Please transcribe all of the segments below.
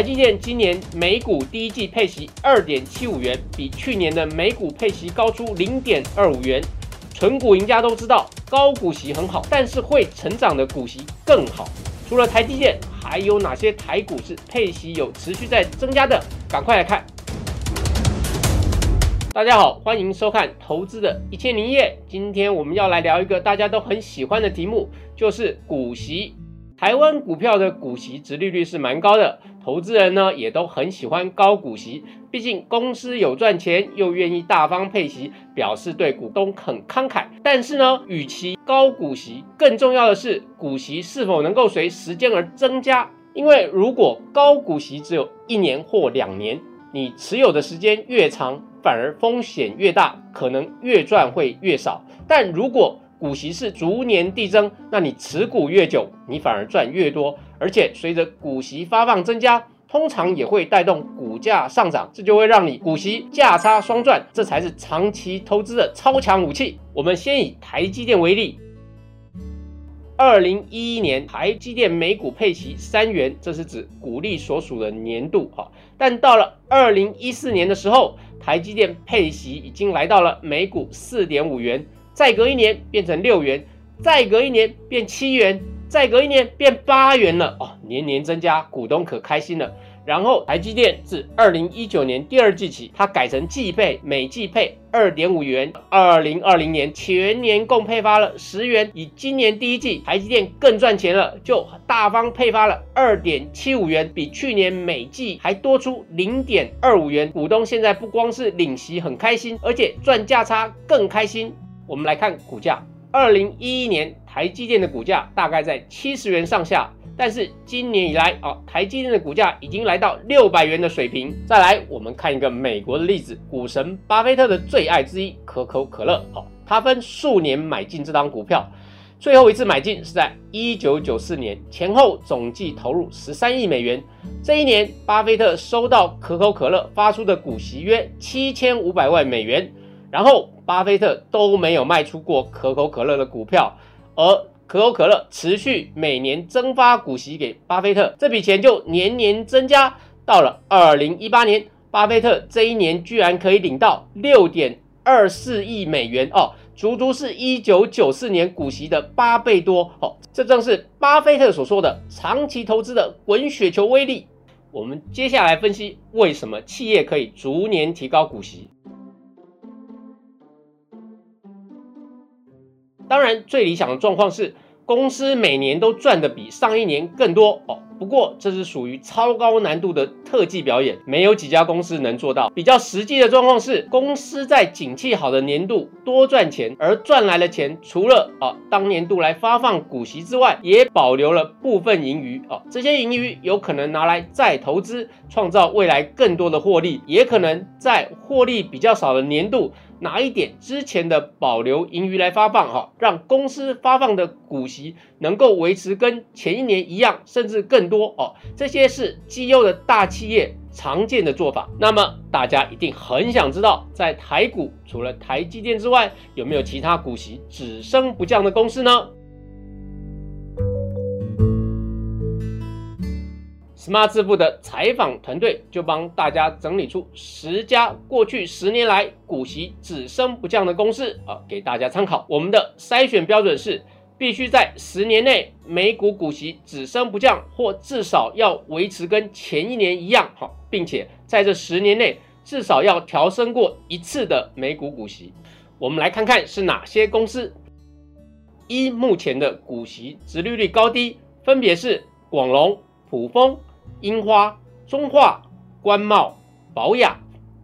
台积电今年每股第一季配息二点七五元，比去年的每股配息高出零点二五元。纯股赢家都知道，高股息很好，但是会成长的股息更好。除了台积电，还有哪些台股是配息有持续在增加的？赶快来看。大家好，欢迎收看《投资的一千零一夜》。今天我们要来聊一个大家都很喜欢的题目，就是股息。台湾股票的股息值利率是蛮高的，投资人呢也都很喜欢高股息，毕竟公司有赚钱，又愿意大方配息，表示对股东很慷慨。但是呢，与其高股息，更重要的是股息是否能够随时间而增加。因为如果高股息只有一年或两年，你持有的时间越长，反而风险越大，可能越赚会越少。但如果股息是逐年递增，那你持股越久，你反而赚越多，而且随着股息发放增加，通常也会带动股价上涨，这就会让你股息价差双赚，这才是长期投资的超强武器。我们先以台积电为例，二零一一年台积电每股配息三元，这是指股利所属的年度哈，但到了二零一四年的时候，台积电配息已经来到了每股四点五元。再隔一年变成六元，再隔一年变七元，再隔一年变八元了哦，年年增加，股东可开心了。然后台积电自二零一九年第二季起，它改成季配，每季配二点五元。二零二零年全年共配发了十元，以今年第一季台积电更赚钱了，就大方配发了二点七五元，比去年每季还多出零点二五元。股东现在不光是领息很开心，而且赚价差更开心。我们来看股价，二零一一年台积电的股价大概在七十元上下，但是今年以来啊，台积电的股价已经来到六百元的水平。再来，我们看一个美国的例子，股神巴菲特的最爱之一可口可乐，好，他分数年买进这张股票，最后一次买进是在一九九四年，前后总计投入十三亿美元。这一年，巴菲特收到可口可乐发出的股息约七千五百万美元。然后，巴菲特都没有卖出过可口可乐的股票，而可口可乐持续每年增发股息给巴菲特，这笔钱就年年增加。到了二零一八年，巴菲特这一年居然可以领到六点二四亿美元哦，足足是一九九四年股息的八倍多哦。这正是巴菲特所说的长期投资的滚雪球威力。我们接下来分析为什么企业可以逐年提高股息。当然，最理想的状况是公司每年都赚的比上一年更多哦。不过，这是属于超高难度的特技表演，没有几家公司能做到。比较实际的状况是，公司在景气好的年度多赚钱，而赚来的钱除了啊当年度来发放股息之外，也保留了部分盈余哦。这些盈余有可能拿来再投资，创造未来更多的获利，也可能在获利比较少的年度。拿一点之前的保留盈余来发放，哈，让公司发放的股息能够维持跟前一年一样，甚至更多哦。这些是绩优的大企业常见的做法。那么大家一定很想知道，在台股除了台积电之外，有没有其他股息只升不降的公司呢？Smart 致富的采访团队就帮大家整理出十家过去十年来股息只升不降的公司啊，给大家参考。我们的筛选标准是，必须在十年内每股股息只升不降，或至少要维持跟前一年一样好，并且在这十年内至少要调升过一次的每股股息。我们来看看是哪些公司。一目前的股息值利率高低分别是广隆、普丰。樱花、中化、官茂、宝雅、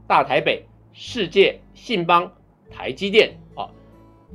大台北、世界、信邦、台积电啊，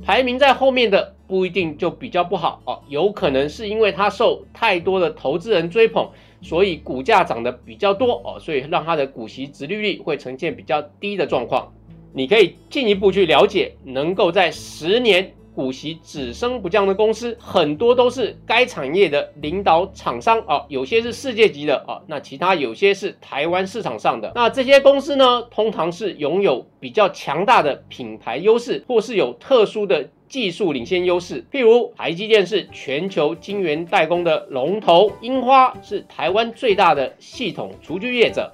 排名在后面的不一定就比较不好哦，有可能是因为它受太多的投资人追捧，所以股价涨得比较多哦，所以让它的股息值利率会呈现比较低的状况。你可以进一步去了解，能够在十年。股息只升不降的公司很多都是该产业的领导厂商啊，有些是世界级的啊，那其他有些是台湾市场上的。那这些公司呢，通常是拥有比较强大的品牌优势，或是有特殊的。技术领先优势。譬如台积电是全球晶圆代工的龙头，樱花是台湾最大的系统厨具业者，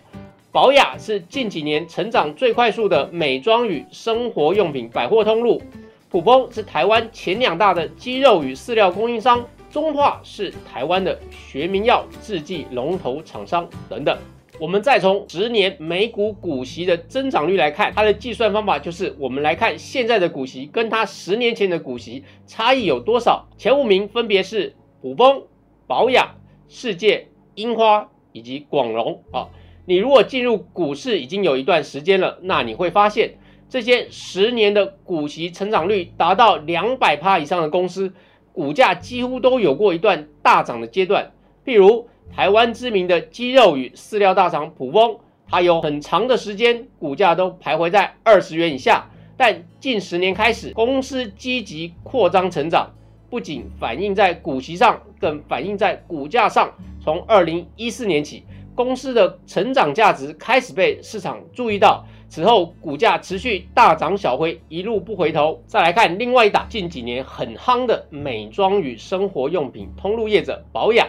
宝雅是近几年成长最快速的美妆与生活用品百货通路，普丰是台湾前两大的鸡肉与饲料供应商，中化是台湾的学名药制剂龙头厂商等等。我们再从十年每股股息的增长率来看，它的计算方法就是我们来看现在的股息跟它十年前的股息差异有多少。前五名分别是普丰、保养、世界、樱花以及广荣啊。你如果进入股市已经有一段时间了，那你会发现这些十年的股息成长率达到两百趴以上的公司，股价几乎都有过一段大涨的阶段，譬如。台湾知名的鸡肉与饲料大厂普丰，它有很长的时间股价都徘徊在二十元以下，但近十年开始，公司积极扩张成长，不仅反映在股息上，更反映在股价上。从二零一四年起，公司的成长价值开始被市场注意到，此后股价持续大涨小回，一路不回头。再来看另外一档近几年很夯的美妆与生活用品通路业者保养。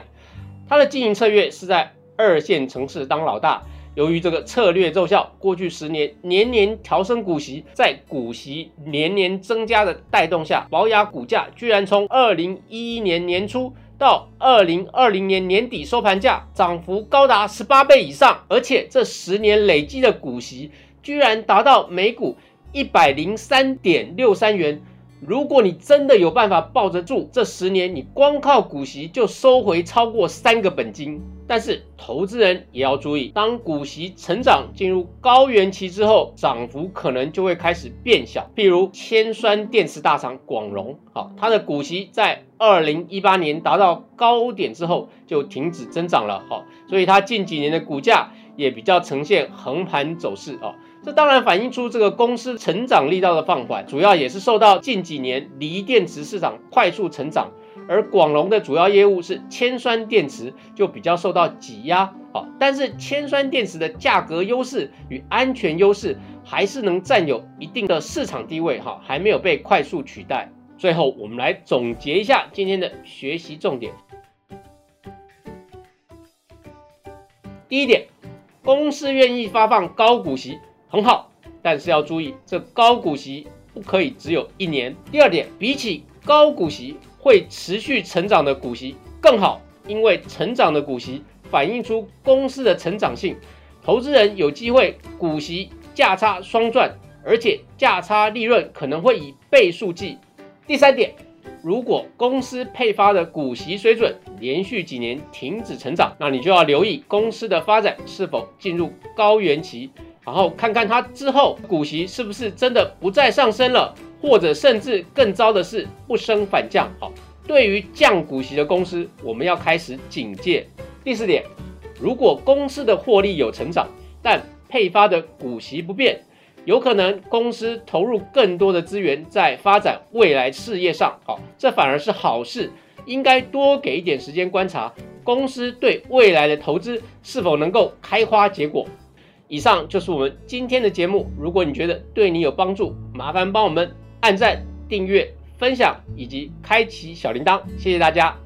它的经营策略是在二线城市当老大，由于这个策略奏效，过去十年年年调升股息，在股息年年增加的带动下，保雅股价居然从二零一一年年初到二零二零年年底收盘价，涨幅高达十八倍以上，而且这十年累积的股息居然达到每股一百零三点六三元。如果你真的有办法抱得住，这十年你光靠股息就收回超过三个本金。但是投资人也要注意，当股息成长进入高原期之后，涨幅可能就会开始变小。譬如铅酸电池大厂广荣，好，它的股息在二零一八年达到高点之后就停止增长了，好，所以它近几年的股价也比较呈现横盘走势啊。这当然反映出这个公司成长力道的放缓，主要也是受到近几年锂电池市场快速成长，而广隆的主要业务是铅酸电池，就比较受到挤压。好，但是铅酸电池的价格优势与安全优势还是能占有一定的市场地位，哈，还没有被快速取代。最后，我们来总结一下今天的学习重点。第一点，公司愿意发放高股息。很好，但是要注意，这高股息不可以只有一年。第二点，比起高股息会持续成长的股息更好，因为成长的股息反映出公司的成长性，投资人有机会股息价差双赚，而且价差利润可能会以倍数计。第三点，如果公司配发的股息水准连续几年停止成长，那你就要留意公司的发展是否进入高原期。然后看看它之后股息是不是真的不再上升了，或者甚至更糟的是不升反降。好，对于降股息的公司，我们要开始警戒。第四点，如果公司的获利有成长，但配发的股息不变，有可能公司投入更多的资源在发展未来事业上。好，这反而是好事，应该多给一点时间观察公司对未来的投资是否能够开花结果。以上就是我们今天的节目。如果你觉得对你有帮助，麻烦帮我们按赞、订阅、分享以及开启小铃铛，谢谢大家。